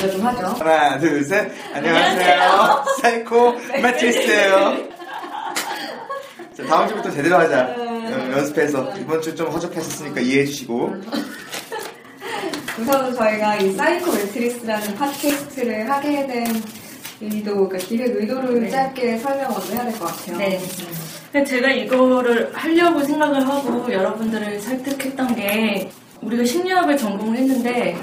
먼저 좀 하죠. 하나, 둘, 셋. 안녕하세요. 사이코 매트리스예요. 자, 다음 주부터 제대로 하자. 어, 연습해서 이번 주 좀 허접했었으니까 이해해 주시고. 우선은 저희가 이 사이코 매트리스라는 팟캐스트를 하게 된 의도, 그러니까 기획 의도를 네. 짧게 설명 먼저 해야 될 것 같아요. 네. 근데 제가 이거를 하려고 생각을 하고 여러분들을 설득했던 게 우리가 심리학을 전공을 했는데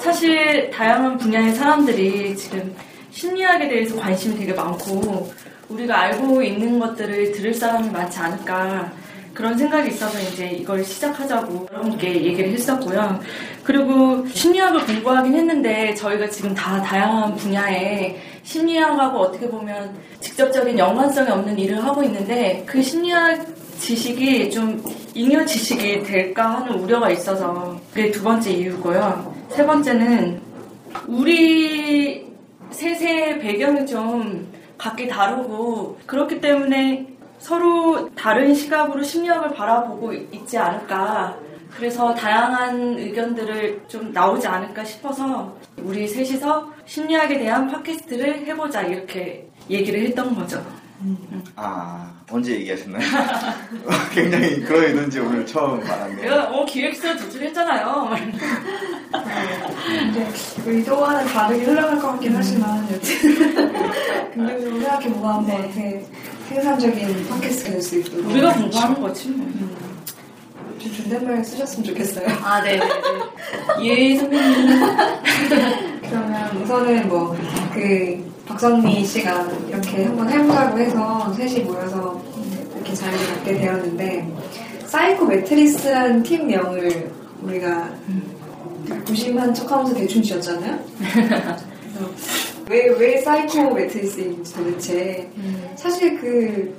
사실 다양한 분야의 사람들이 지금 심리학에 대해서 관심이 되게 많고 우리가 알고 있는 것들을 들을 사람이 많지 않을까 그런 생각이 있어서 이제 이걸 시작하자고 여러분께 얘기를 했었고요. 그리고 심리학을 공부하긴 했는데 저희가 지금 다 다양한 분야에 심리학하고 어떻게 보면 직접적인 연관성이 없는 일을 하고 있는데 그 심리학 지식이 좀 잉여 지식이 될까 하는 우려가 있어서 그게 두 번째 이유고요. 세 번째는 우리 셋의 배경이 좀 각기 다르고 그렇기 때문에 서로 다른 시각으로 심리학을 바라보고 있지 않을까. 그래서 다양한 의견들을 좀 나오지 않을까 싶어서 우리 셋이서 심리학에 대한 팟캐스트를 해보자 이렇게 얘기를 했던 거죠. 아, 언제 얘기하셨나요? 굉장히 그런 의도인지 오늘 처음 알았네요. 내가 어 기획서 제출했잖아요. 이제 의도와는 다르게 흘러갈 것 같긴 하지만 여튼 긍정적으로 생각해보고 한번 이렇게 생산적인 팟캐스트가 될 수 있도록 우리가 공부하는 거지 뭐. 좀 존댓말 쓰셨으면 좋겠어요. 아, 네네네. 예, 선배님. 그러면 우선은 뭐 그 박선미 씨가 이렇게 한번 해보자고 해서 셋이 모여서 이렇게 자리를 갖게 되었는데 사이코 매트리스라는 팀명을 우리가 무심한 척하면서 대충 지었잖아요. 왜, 왜 사이코 매트리스인지 도대체 사실 그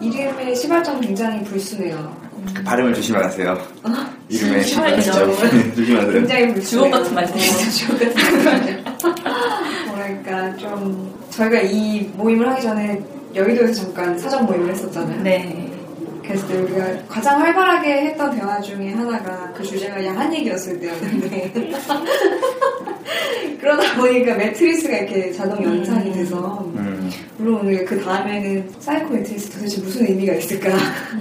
이름의 시발점 굉장히 불순해요. 그 발음을 조심하세요. 이름에 시발점. 시발점. 조심하세요. 굉장히 불순해요. 주옥 같은 말이에요. 어, 주옥 같은 말. 뭐랄까 좀 저희가 이 모임을 하기 전에 여의도에서 잠깐 사전 모임을 했었잖아요. 네. 그래서 우리가 가장 활발하게 했던 대화 중에 하나가 그 주제가 야한 얘기였을 때였는데 그러다 보니까 매트리스가 이렇게 자동 연상이 돼서 음, 물론 오늘 그 다음에는 사이코 매트리스 도대체 무슨 의미가 있을까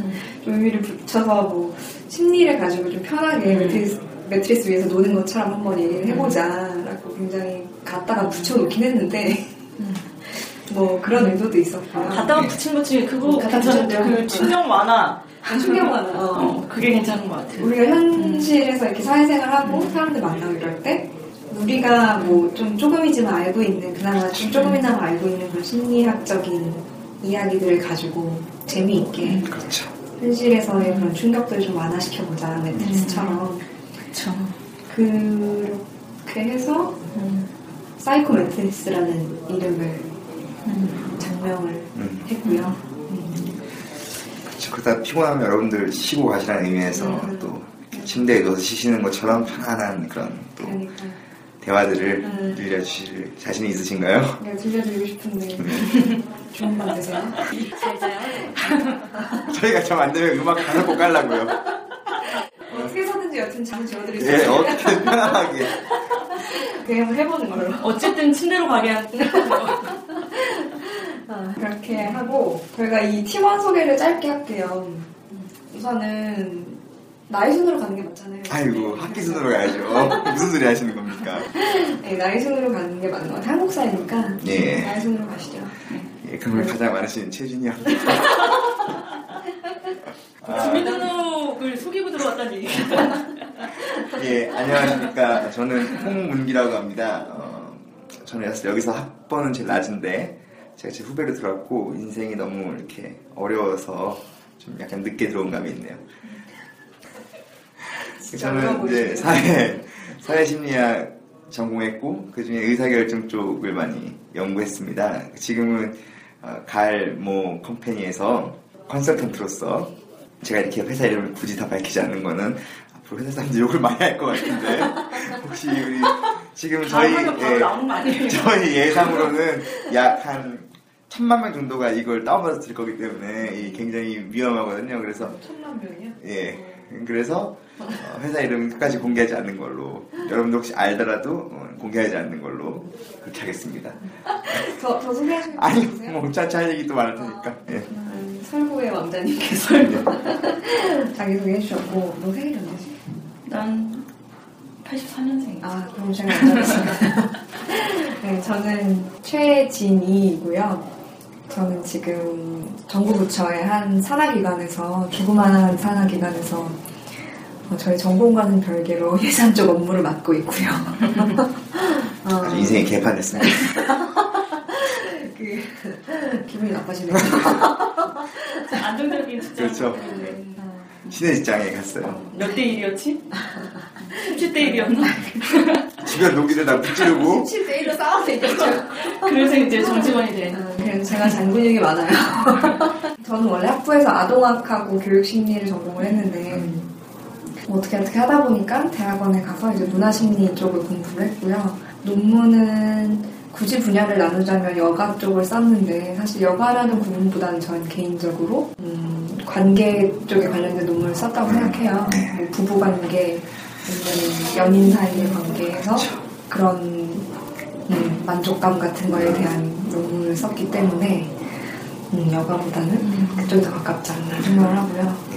좀 의미를 붙여서 뭐 심리를 가지고 좀 편하게 매트리스, 매트리스 위에서 노는 것처럼 한번 얘기를 해보자라고 굉장히 갖다가 붙여놓긴 했는데 뭐 그런 의도도 있었고요. 갖다가 붙인 것 중에 그거 갖다 괜찮은데 붙였죠. 그 충격 완화. 충격만 어. 어, 그게 괜찮은 것 같아요. 우리가 현실에서 이렇게 사회생활하고 사람들 만나고 이럴 때 우리가 뭐 좀 조금이지만 알고 있는 그나마 좀 조금이나마 알고 있는 그런 심리학적인 이야기들을 가지고 재미있게 그렇죠. 현실에서의 그런 충격들을 좀 완화시켜보자 매트리스처럼 그쵸. 그렇게 해서 음. 사이코 매트리스라는 이름을 작명을 음. 했고요. 그러다 피곤하면 여러분들 쉬고 가시라는 의미에서 음. 또 침대에 누워서 쉬시는 것처럼 편안한 그런 또 그러니까 대화들을 음. 들려주실 자신이 있으신가요? 내가 들려드리고 싶은데 좋은 밤 되세요. 잘 자요. 저희가 좀안 되면 음악 가사 꼭 깔라고요. 어떻게 사든지 여튼 잠 지어드릴 수 예, 있어요. 어떻게 편안하게. 그냥 해보는 걸로. 어쨌든 침대로 가게 한. 아, 그렇게 하고 저희가 이 팀원 소개를 짧게 할게요. 우선은 나이 순으로 가는 게 맞잖아요. 아이고 학기 순으로 가야죠. 무슨 소리 하시는 겁니까? 네, 나이 순으로 가는 게 맞는 것 같아요. 한국 사이니까 예. 나이 순으로 가시죠. 예, 그런 걸 가장 많으신 최준이 형. 주민등록을 속이고 들어왔다는 얘기가 예, 안녕하십니까. 저는 홍문기라고 합니다. 어, 저는 여기서- 학번은 제일 낮은데, 제가 제 후배로 들어왔고, 인생이 너무 이렇게 어려워서 좀 약간 늦게 들어온 감이 있네요. 저는 이제 사회, 사회심리학 전공했고, 그 중에 의사결정 쪽을 많이 연구했습니다. 지금은 어, 갈모 컴퍼니에서 컨설턴트로서 제가 이렇게 회사 이름을 굳이 다 밝히지 않는 거는 회사 사람들이 욕을 많이 할 것 같은데 혹시 우리 지금 저희 예? 저희 예상으로는 약 한 천만 명 정도가 이걸 다운받아서 들 거기 때문에 이 굉장히 위험하거든요. 그래서 천만 명이요? 예. 그래서 어, 회사 이름 끝까지 공개하지 않는 걸로 여러분도 혹시 알더라도 어, 공개하지 않는 걸로 그렇게 하겠습니다. 저, 저 소개하시면 아니? 뭐 짜짜 할 얘기 또 많을 테니까. 예. 음, 설구의 왕자님께서 자기소개 해주셨고 너 생일이 언제지? 난 84년생이야. 아 그럼 제가 먼저 네, 저는 최진이고요. 저는 지금 정부 부처의 한 산하기관에서 조그마한 산하기관에서 어, 저희 전공과는 별개로 예산 쪽 업무를 맡고 있고요. 어, 아주 인생이 개판됐습니다. 그, 기분이 나빠지네요. 안정적인 직장. 그렇죠. 신의 직장에 갔어요. 몇 대 1이었지? 17대 1이었나? 주변 노기들 다 붙지르고 17대 1로 싸워서 이겼죠. 그래서 이제 정직원이 돼. 어, 그래서 제가 장근육이 많아요. 저는 원래 학부에서 아동학하고 교육심리를 전공을 했는데 뭐 어떻게 어떻게 하다 보니까 대학원에 가서 이제 문화심리 쪽을 공부를 했고요. 논문은 굳이 분야를 나누자면 여가 쪽을 썼는데 사실 여가라는 부분보다는 저는 개인적으로 음, 관계 쪽에 관련된 논문을 썼다고 생각해요. 뭐 부부 관계, 아니면 연인 사이의 관계에서 그런 음, 만족감 같은 거에 대한 논문을 썼기 때문에 음, 여가보다는 그쪽이 더 가깝지 않나 생각을 하고요.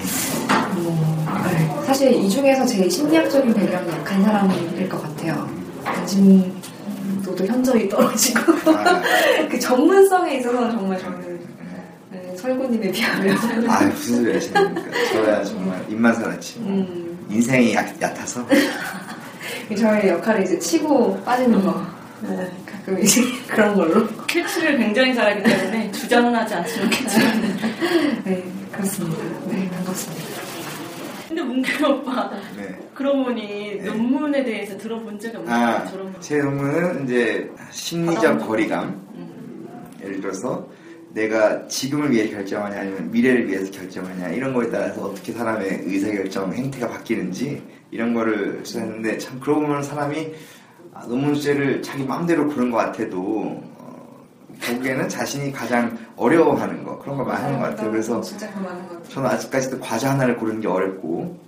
뭐, 네. 사실 이 중에서 제일 심리학적인 배경이 약한 사람일 것 같아요. 관심 도도 현저히 떨어지고 아, 그 전문성에 있어서 정말 저는 네, 설구님에 비하면 아 무슨 소리 하시는 겁니까? 저야 정말 입만 살았지. 음, 인생이 얕, 얕아서 저의 역할을 이제 치고 빠지는 거 네, 가끔 이제 그런 걸로 캐치를 굉장히 잘하기 때문에 주장은 하지 않지만 캐치는. 네 그렇습니다. 네 반갑습니다. 근데 문규 오빠 네. 그러고 보니 논문에 대해서 들어본 적이 없는 아. 제 논문은 이제 심리적 거리감. 음. 예를 들어서 내가 지금을 위해 결정하냐 아니면 미래를 위해서 결정하냐 이런 거에 따라서 어떻게 사람의 의사결정 행태가 바뀌는지 이런 거를 수했는데 참 그러고 보면 사람이 아, 논문 주제를 자기 마음대로 고른 것 같아도 어, 결국에는 자신이 가장 어려워하는 거 그런 걸 많이 하는 것 같아요. 그래서 진짜 그 많은 것 같아요. 저는 아직까지도 과자 하나를 고르는 게 어렵고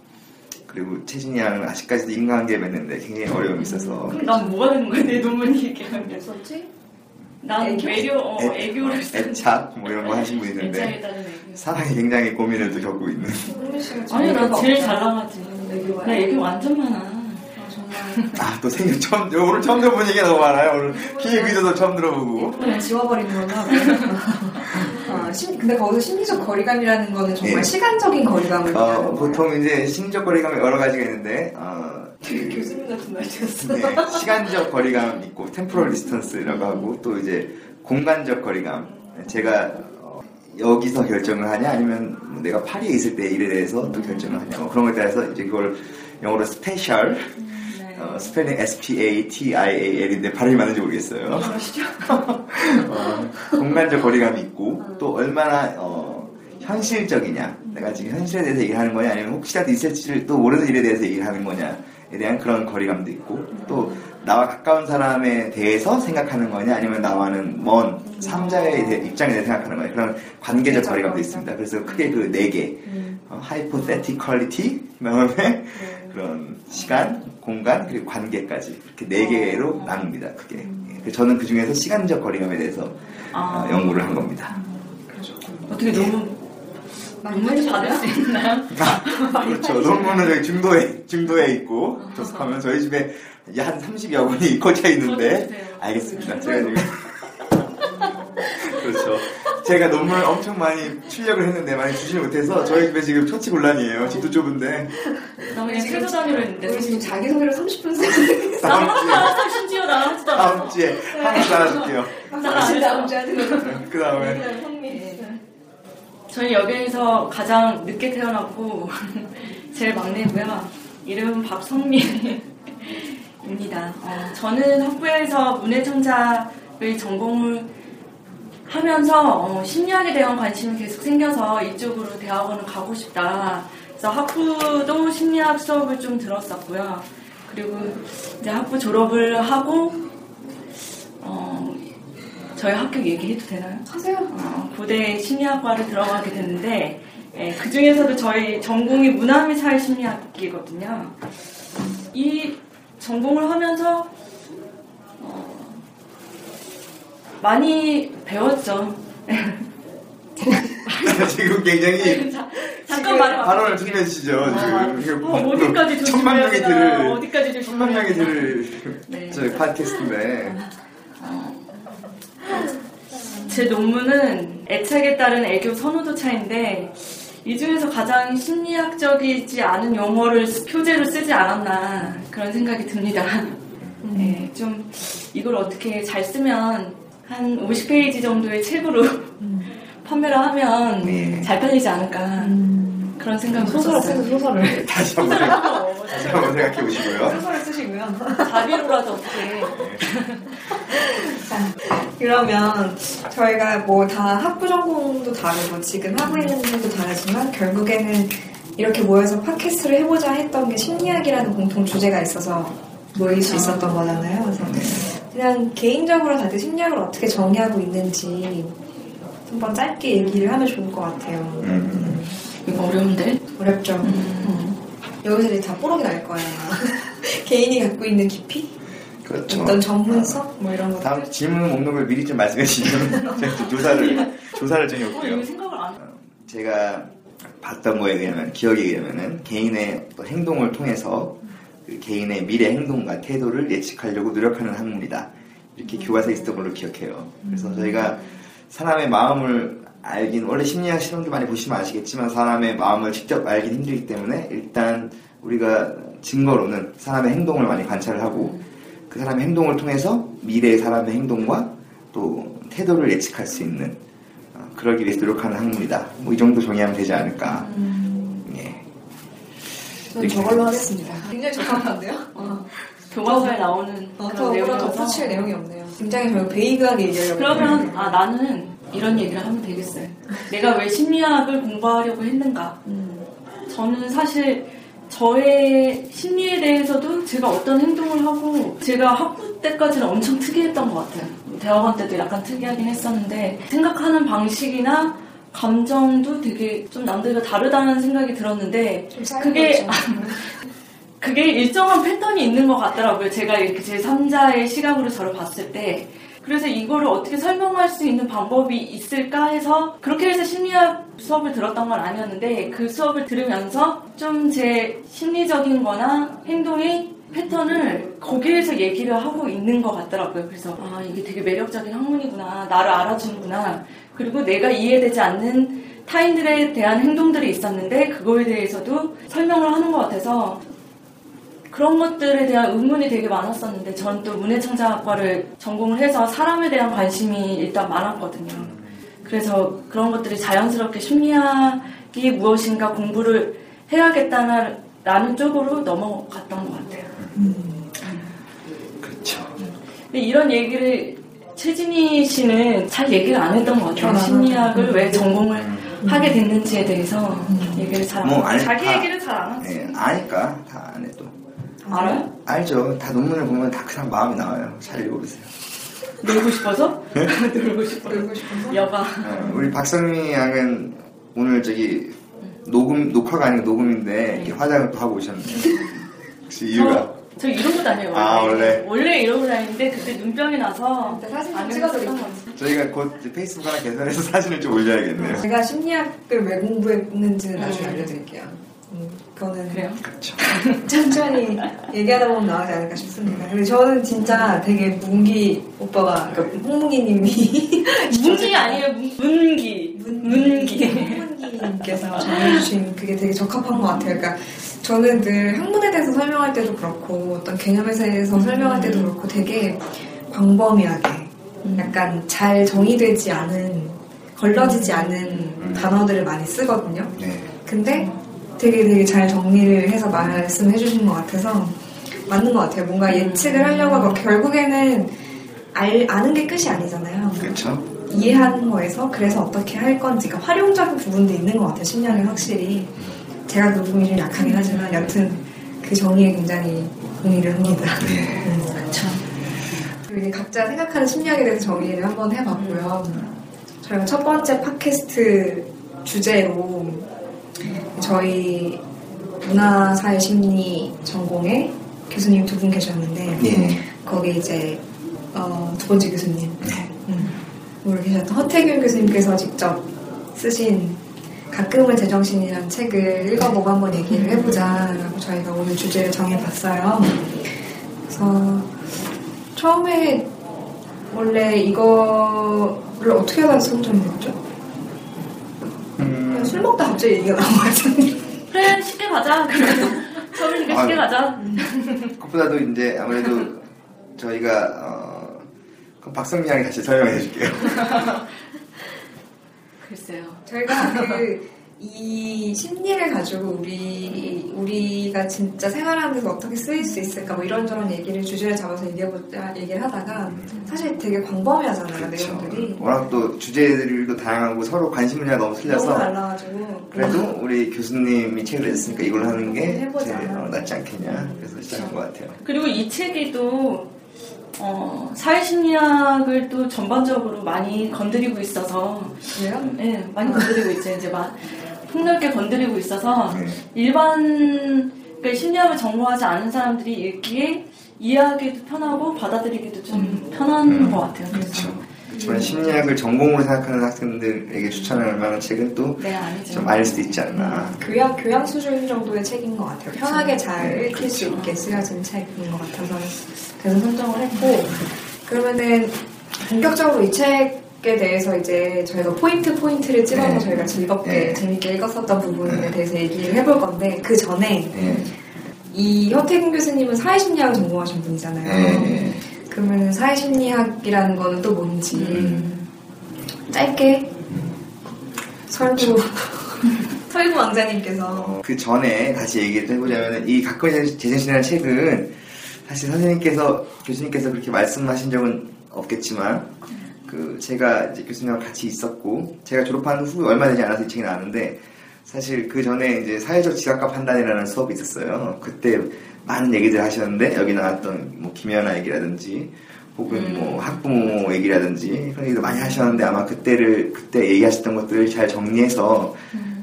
그리고 채진이 양은 아직까지도 인간관계 맺는데 굉장히 어려움이 있어서 그럼 난 뭐가 되는 거야 내 논문 얘기하면. 썼지? 난 애교? 매력, 어, 애- 애교를 애착 뭐 이런 거 하신 분 있는데. 사랑에 굉장히 고민을 또 겪고 있는 아니 나 제일. 잘 나가지. 애교가. 나 애교 완전 많아. 아, 또 생일 처음 오늘 처음 들어본 얘기가 너무 많아요 오늘 키에 비서도 처음 들어보고 그냥 지워버리는구나. 아, 심, 근데 거기서 심리적 거리감이라는 거는 정말 예. 시간적인 거리감을 어. 보통 이제 심리적 거리감이 여러 가지가 있는데 어, 그, 교수님 같은 말이었어. 네, 시간적 거리감 있고 temporal distance라고 하고 또 이제 공간적 거리감 제가 어, 여기서 결정을 하냐 아니면 뭐 내가 파리에 있을 때 일에 대해서 또 결정을 하냐 뭐 그런 거에 따라서 이제 그걸 영어로 spatial 네. 어, 스펠링 S-P-A-T-I-A-L인데 발음이 맞는지 모르겠어요. 어, 공간적 거리감이 있고 또 얼마나 어, 현실적이냐. 내가 지금 현실에 대해서 얘기를 하는 거냐? 아니면 혹시라도 있을지를 또 모르는 일에 대해서 얘기를 하는 거냐에 대한 그런 거리감도 있고 또 나와 가까운 사람에 대해서 생각하는 거냐? 아니면 나와는 먼 삼자의 대- 입장에 대해서 생각하는 거냐? 그런 관계적 거리감도 있습니다. 그래서 크게 그 네 개. 어, hypotheticality 그다음에 그런 시간, 공간 그리고 관계까지 이렇게 네 개로 나눕니다. 크게 예, 저는 그 중에서 시간적 거리감에 대해서 아. 어, 연구를 한 겁니다. 어떻게 논문 논문 받을 수 있나요? 그렇죠. 논문은 중도에, 중도에 있고, 접속하면 저희 집에 한 30여 권이 꽂혀 있는데, 주세요. 알겠습니다. 제가 지금. 그렇죠. 제가 논문을 엄청 많이 출력을 했는데 많이 주지 못해서 저희 집에 지금 처치 곤란이에요. 집도 좁은데. 나 그냥 최저 단위로 했는데. 우리 지금 자기소개를 30분 쓰는데 다음 하나 심지어 나하지도 다음 않았어. 주에 하나 따라줄게요. 사실 다음 주에 하는 거그 다음에. 저희 여기에서 가장 늦게 태어났고 제일 막내고요. 이름은 박성민입니다. 어, 저는 학부에서 문해창작을 전공을 하면서 어, 심리학에 대한 관심이 계속 생겨서 이쪽으로 대학원을 가고 싶다. 그래서 학부도 심리학 수업을 좀 들었었고요. 그리고 이제 학부 졸업을 하고 어, 저희 학교 얘기해도 되나요? 하세요. 어, 고대 심리학과를 들어가게 됐는데 그 중에서도 저희 전공이 문화미 사회 심리학이거든요. 이 전공을 하면서 어, 많이 배웠죠. 지금 굉장히 자, 잠깐 말해 발언을 조심해 주시죠. 지금. 어, 어디까지 천만 명이 들을, 어디까지 천만 명이 들을 네. 저희 팟캐스트인데. 제 논문은 애착에 따른 애교 선호도 차인데 이 중에서 가장 심리학적이지 않은 용어를 쓰- 표제로 쓰지 않았나 그런 생각이 듭니다. 네, 좀 이걸 어떻게 잘 쓰면 한 50페이지 정도의 책으로 판매를 하면 네. 잘 팔리지 않을까 그런 생각을 소설을. 쓰세요, 소설을. 다시 한번, 생각- 다시 한번 생각해 보시고요. 소설을 쓰시고요. 자비로라도 어떻게 자, 그러면 저희가 뭐 다 학부 전공도 다르고 지금 하고 있는 일도 다르지만 결국에는 이렇게 모여서 팟캐스트를 해보자 했던 게 심리학이라는 공통 주제가 있어서 모일 수 있었던 거잖아요. 그래서 그냥 개인적으로 다들 심리학을 어떻게 정의하고 있는지 한번 짧게 얘기를 하면 좋을 것 같아요. 음. 이거 어려운데? 어렵죠. 음. 여기서 이제 다 뽀록이 날 거야. 개인이 갖고 있는 깊이? 그렇죠. 어떤 전문성? 뭐 이런 거. 다음 질문 먹는 걸 미리 좀 말씀해 주시면 제가 좀 조사를 조사를 좀 어, 해볼게요. 안 해. 제가 봤던 거에 의하면 기억에 의하면은 개인의 행동을 통해서 그 개인의 미래 행동과 태도를 예측하려고 노력하는 학문이다. 이렇게 교과서에 있었던 걸로 기억해요. 그래서 저희가 사람의 마음을 알긴 원래 심리학 실험도 많이 보시면 아시겠지만 사람의 마음을 직접 알긴 힘들기 때문에 일단 우리가 증거로는 사람의 행동을 많이 관찰을 하고 그 사람의 행동을 통해서 미래의 사람의 행동과 또 태도를 예측할 수 있는 어, 그러기 위해서 노력하는 학문이다. 뭐 이 정도 정의하면 되지 않을까. 예. 저는 저걸로 하겠습니다. 굉장히 적합한데요? 어. 교과서에 나오는 어, 그런 내용이어서 덧붙일 내용이 없네요. 굉장히 저희 베이그하게 얘기하려고. 그러면. 아 나는 이런 얘기를 하면 되겠어요. 내가 왜 심리학을 공부하려고 했는가? 음. 저는 사실 저의 심리에 대해서도 제가 어떤 행동을 하고 제가 학부 때까지는 엄청 특이했던 것 같아요. 대학원 때도 약간 특이하긴 했었는데 생각하는 방식이나 감정도 되게 좀 남들과 다르다는 생각이 들었는데 그게 거 있죠. 그게 일정한 패턴이 있는 것 같더라고요. 제가 이렇게 제 3자의 시각으로 저를 봤을 때. 그래서 이거를 어떻게 설명할 수 있는 방법이 있을까 해서 그렇게 해서 심리학 수업을 들었던 건 아니었는데 그 수업을 들으면서 좀 제 심리적인 거나 행동의 패턴을 거기에서 얘기를 하고 있는 것 같더라고요. 그래서 아 이게 되게 매력적인 학문이구나. 나를 알아주는구나. 그리고 내가 이해되지 않는 타인들에 대한 행동들이 있었는데 그거에 대해서도 설명을 하는 것 같아서 그런 것들에 대한 의문이 되게 많았었는데 저는 또 문해창작학과를 전공을 해서 사람에 대한 관심이 일단 많았거든요. 그래서 그런 것들이 자연스럽게 심리학이 무엇인가 공부를 해야겠다는 쪽으로 넘어갔던 것 같아요. 그렇죠. 근데 이런 얘기를 최진희 씨는 잘 얘기를 안 했던 것 같아요. 심리학을 왜 전공을 하게 됐는지에 대해서 얘기를 잘 안뭐 하고 아니, 자기 다- 얘기를 잘 안 하지. 예, 아니까 다 안 해도 알아요? 알죠. 다 논문을 보면 다 그 사람 마음이 나와요. 잘 읽어보세요. 놀고 싶어서? 놀고 싶어. 놀고 싶어서? 여가. 어, 우리 박성미 양은 오늘 저기 녹음 녹화가 아니고 녹음인데 이렇게 화장을 또 하고 오셨네요. 혹시 이유가 저 이러고 다녀요. 원래. 아, 원래? 원래 이러고 다니는데 그때 눈병이 나서 사진 좀. 했었던 거지. 저희가 곧 페이스북 하나 개설해서 사진을 좀 올려야겠네요. 제가 심리학을 왜 공부했는지는 나중에 알려드릴게요. 음, 그거는 그래요? 그렇죠. 천천히 얘기하다 보면 나오지 않을까 싶습니다. 근데 저는 진짜 되게 문기 오빠가, 그러니까 홍문기님이 문기 아니에요. 문- 문기. 문기. 홍문기님께서 정해주신 그게 되게 적합한 것 같아요. 그러니까 저는 늘 학문에 대해서 설명할 때도 그렇고 어떤 개념에 대해서 설명할 때도 그렇고 되게 광범위하게 약간 잘 정의되지 않은 걸러지지 않은 단어들을 많이 쓰거든요. 네. 근데 되게 되게 잘 정리를 해서 말씀해 주신 것 같아서 맞는 것 같아요. 뭔가 예측을 하려고 하고 결국에는 알, 아는 게 끝이 아니잖아요. 그렇죠. 이해하는 거에서 그래서 어떻게 할 건지 그러니까 활용적인 부분도 있는 것 같아요. 심리학은 확실히 제가 그 부분이 좀 약하긴 하지만 여튼 그 정의에 굉장히 동의를 합니다. 음, 그렇죠. 그리고 이제 각자 생각하는 심리학에 대해서 정의를 한번 해봤고요. 저희가 첫 번째 팟캐스트 주제로 저희 문화사회 심리 전공의 교수님 두 분 계셨는데 예. 거기 이제 어, 두 번째 교수님 음, 오늘 계셨던 허태균 교수님께서 직접 쓰신 가끔은 제정신이라는 책을 읽어보고 한번 얘기를 해보자라고 저희가 오늘 주제를 정해봤어요. 그래서 처음에 원래 이거를 어떻게 하다 선정이 됐죠? 음, 그냥 술 먹다 갑자기 얘기가 나온 것 같은데 그래, 쉽게 가자. 처음이니까 쉽게. 가자. 그것보다도 이제 아무래도 저희가 어, 그럼 박성미 양이 다시 설명해 줄게요. 글쎄요. 저희가 그 이 심리를 가지고 우리 우리가 진짜 생활하면서 어떻게 쓰일 수 있을까 뭐 이런저런 얘기를 주제를 잡아서 얘기해보자 얘기를 하다가 사실 되게 광범위하잖아요 내용들이 워낙 또 주제들도 다양하고 서로 관심 분야가 너무 너무 틀려서 달라가지고 그래도 우리 교수님이 책을 냈으니까 이걸 하는 게. 제일 어, 낫지 않겠냐 그래서 시작한 것 같아요. 그리고 이 책이 또, 어, 사회심리학을 또 전반적으로 많이 건드리고 있어서, 그래요? 예, 많이 건드리고 있죠. 이제 막 폭넓게 건드리고 있어서, 네. 일반, 그러니까 심리학을 전공하지 않은 사람들이 읽기에 이해하기도 편하고 받아들이기도 좀 편한 음, 것 같아요. 그래서. 그렇죠. 그렇지만 심리학을 전공으로 생각하는 학생들에게 추천할 만한 책은 또 네, 아니죠. 좀알 수도 있지 않나. 교양 교양 수준 정도의 책인 것 같아요. 편하게 잘 네, 읽힐 수 있게 쓰여진 책인 것 같아서 그래서 선정을 했고 그러면은 본격적으로 이 책에 대해서 이제 저희가 포인트 포인트를 찍어서 네. 저희가 즐겁게 네. 재밌게 읽었었던 부분에 대해서 얘기를 해볼 건데 그 전에 예. 이 허태균 교수님은 사회심리학을 전공하신 분이잖아요. 예. 그러면 사회심리학이라는 거는 또 뭔지 음. 짧게 설구 설구 왕자님께서 어, 그 전에 다시 얘기를 해보자면 이 가까이 제정신이라는 책은 사실 선생님께서 교수님께서 그렇게 말씀하신 적은 없겠지만 그 제가 이제 교수님과 같이 있었고 제가 졸업한 후 얼마 되지 않아서 이 책이 나왔는데 사실 그 전에 이제 사회적 지각과 판단이라는 수업이 있었어요. 그때 많은 얘기들 하셨는데 여기 나왔던 뭐 김연아 얘기라든지 혹은 뭐 학부모 얘기라든지 그런 얘기도 많이 하셨는데 아마 그때를 그때 얘기하셨던 것들을 잘 정리해서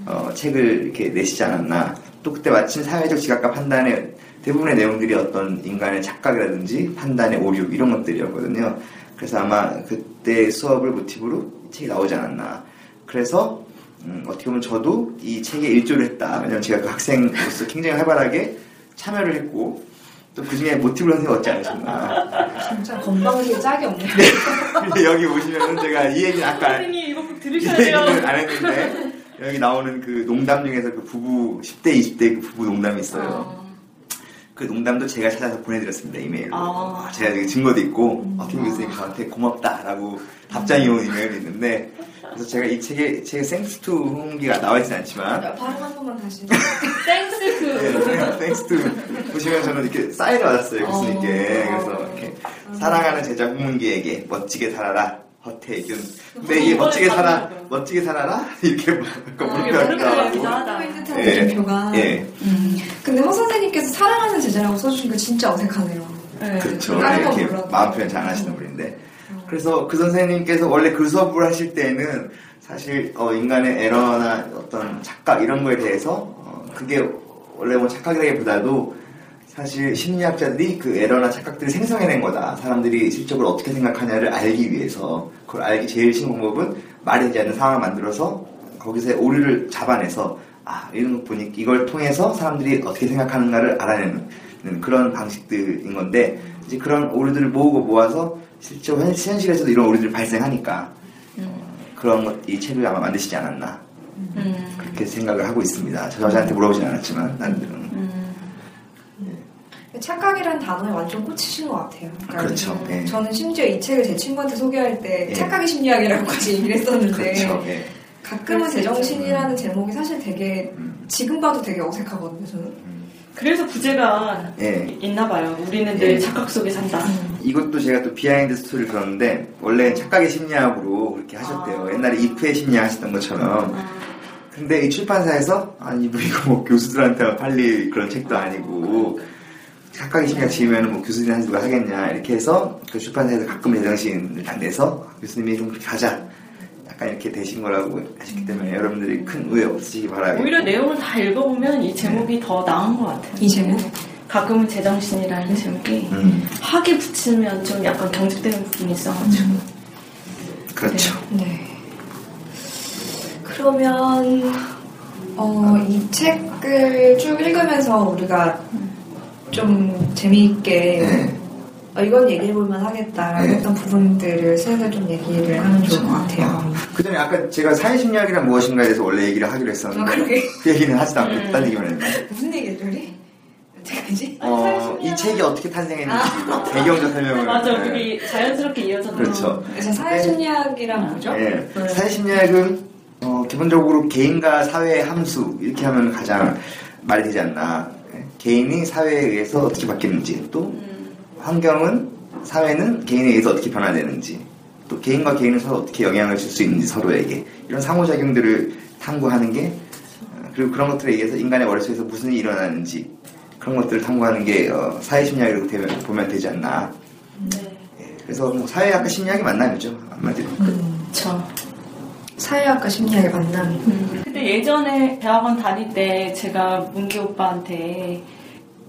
어, 책을 이렇게 내시지 않았나. 또 그때 마침 사회적 지각과 판단의 대부분의 내용들이 어떤 인간의 착각이라든지 판단의 오류 이런 것들이었거든요. 그래서 아마 그때 수업을 모티브로 이 책이 나오지 않았나. 그래서 음, 어떻게 보면 저도 이 책에 일조를 했다. 왜냐면 제가 그 학생으로서 굉장히 활발하게 참여를 했고 또 그 중에 모티브를 선생님 얻지 않으셨나. 진짜 건방지게 짝이 없네. 근데 여기 보시면은 제가 이 얘기는 아까 선생님 이거 들으셔야 얘기는 돼요. 안 했는데 여기 나오는 그 농담 중에서 그 부부 10대 20대 그 부부 농담이 있어요. 어, 그 농담도 제가 찾아서 보내드렸습니다 이메일로. 아. 아, 제가 증거도 있고 어떻게 교수님 저한테 고맙다라고 답장이 온 이메일이 있는데 그래서 제가 이 책에 제 thanks to 홍기가 나와 있진 않지만 발음 한 번만 다시. thanks 그 thanks to 보시면 저는 이렇게 사인을 받았어요 교수님께 어. 그래서 이렇게 사랑하는 제자 홍문기에게 멋지게 살아라 허태균 근데 이게 멋지게 살아 멋지게 살아라 이렇게 아, 물음표가 나와요. 포인트 예. 느낌표가. 예 근데 허 선생님께서 사랑하는 제자라고 써주신 거 진짜 어색하네요. 네. 그렇죠 건 이렇게. 마음 표현 잘 하시는 분인데 그래서 그 선생님께서 원래 그 수업을 하실 때는 사실 어, 인간의 에러나 어떤 착각 이런 거에 대해서 어, 그게 원래 뭐 착각이라기보다도 사실 심리학자들이 그 에러나 착각들을 생성해낸 거다. 사람들이 실적으로 어떻게 생각하냐를 알기 위해서 그걸 알기 제일 쉬운 방법은 말이 되지 않는 상황을 만들어서 거기서 오류를 잡아내서 아 이런 거 보니 이걸 통해서 사람들이 어떻게 생각하는가를 알아내는 그런 방식들인 건데 이제 그런 오류들을 모으고 모아서 실제 현- 현실에서도 이런 오류들이 발생하니까 그런 것 이 책을 아마 만드시지 않았나 음. 그렇게 생각을 하고 있습니다. 저 여자한테 물어보진 않았지만 나름대로 음. 착각이라는 단어에 완전 꽂히신 것 같아요. 그러니까 그렇죠. 예. 저는 심지어 이 책을 제 친구한테 소개할 때 예. 착각의 심리학이라고까지 얘기를 했었는데 그렇죠. 예. 가끔은 있죠. 제정신이라는 제목이 사실 되게 음. 지금 봐도 되게 어색하거든요. 저는. 그래서 부제가 예. 있나 봐요. 우리는 늘 예. 착각 속에 산다. 이것도 제가 또 behind story를 들었는데 원래 착각의 심리학으로 그렇게 하셨대요. 아. 옛날에 if의 심리학 하셨던 것처럼. 근데 이 출판사에서 아니 뭐 이거 뭐 교수들한테 팔릴 그런 책도 아니고 착각의 심리학 지으면 뭐 교수들한테 누가 하겠냐 이렇게 해서 그 출판사에서 가끔 제정신을 딱 내서 교수님이 좀 그렇게 하자 약간 이렇게 되신 거라고 하셨기 때문에 여러분들이 큰 오해 없으시기 바라겠고 오히려 내용을 다 읽어보면 이 제목이 더 나은 것 같아요. 이 제목? 가끔은 제정신이라는 제목이 음, 학이 붙이면 좀 약간 경직되는 부분이 있어가지고. 그렇죠. 네. 그러면 어, 이 책을 쭉 읽으면서 우리가 좀 재미있게 네. 어, 이건 얘기해볼만 하겠다라고 네. 했던 부분들을 슬슬 좀 얘기를 하면 좋을 것 같아요. 그 전에 아까 제가 사회심리학이란 무엇인가에 대해서 원래 얘기를 하기로 했었는데 아, 그러게. 그 얘기는 하지도 않고 음. 딴 얘기만 했는데 무슨 우리? 어떡하지? 어, 이 책이 어떻게 탄생했는지 배경적 설명을 맞아, 네. 우리 자연스럽게 이어졌던 그렇죠. 그래서 사회심리학이란 뭐죠? 예. 네. 사회심리학은 어, 기본적으로 개인과 사회의 함수 이렇게 하면 가장 말이 되지 않나. 예. 개인이 사회에 의해서 어떻게 바뀌는지 또 음. 환경은 사회는 개인에 의해서 어떻게 변화되는지 또 개인과 개인은 서로 어떻게 영향을 줄 수 있는지 서로에게 이런 상호작용들을 탐구하는 게 어, 그리고 그런 것들에 의해서 인간의 머릿속에서 무슨 일이 일어나는지 그런 것들을 탐구하는 게 어, 사회심리학이라고 되면- 보면 되지 않나. 네. 예. 그래서 뭐 사회학과 심리학이 보죠 한마디로. 그렇죠. 사회학과 심리학의 만남. 음. 근데 예전에 대학원 다닐 때 제가 문기 오빠한테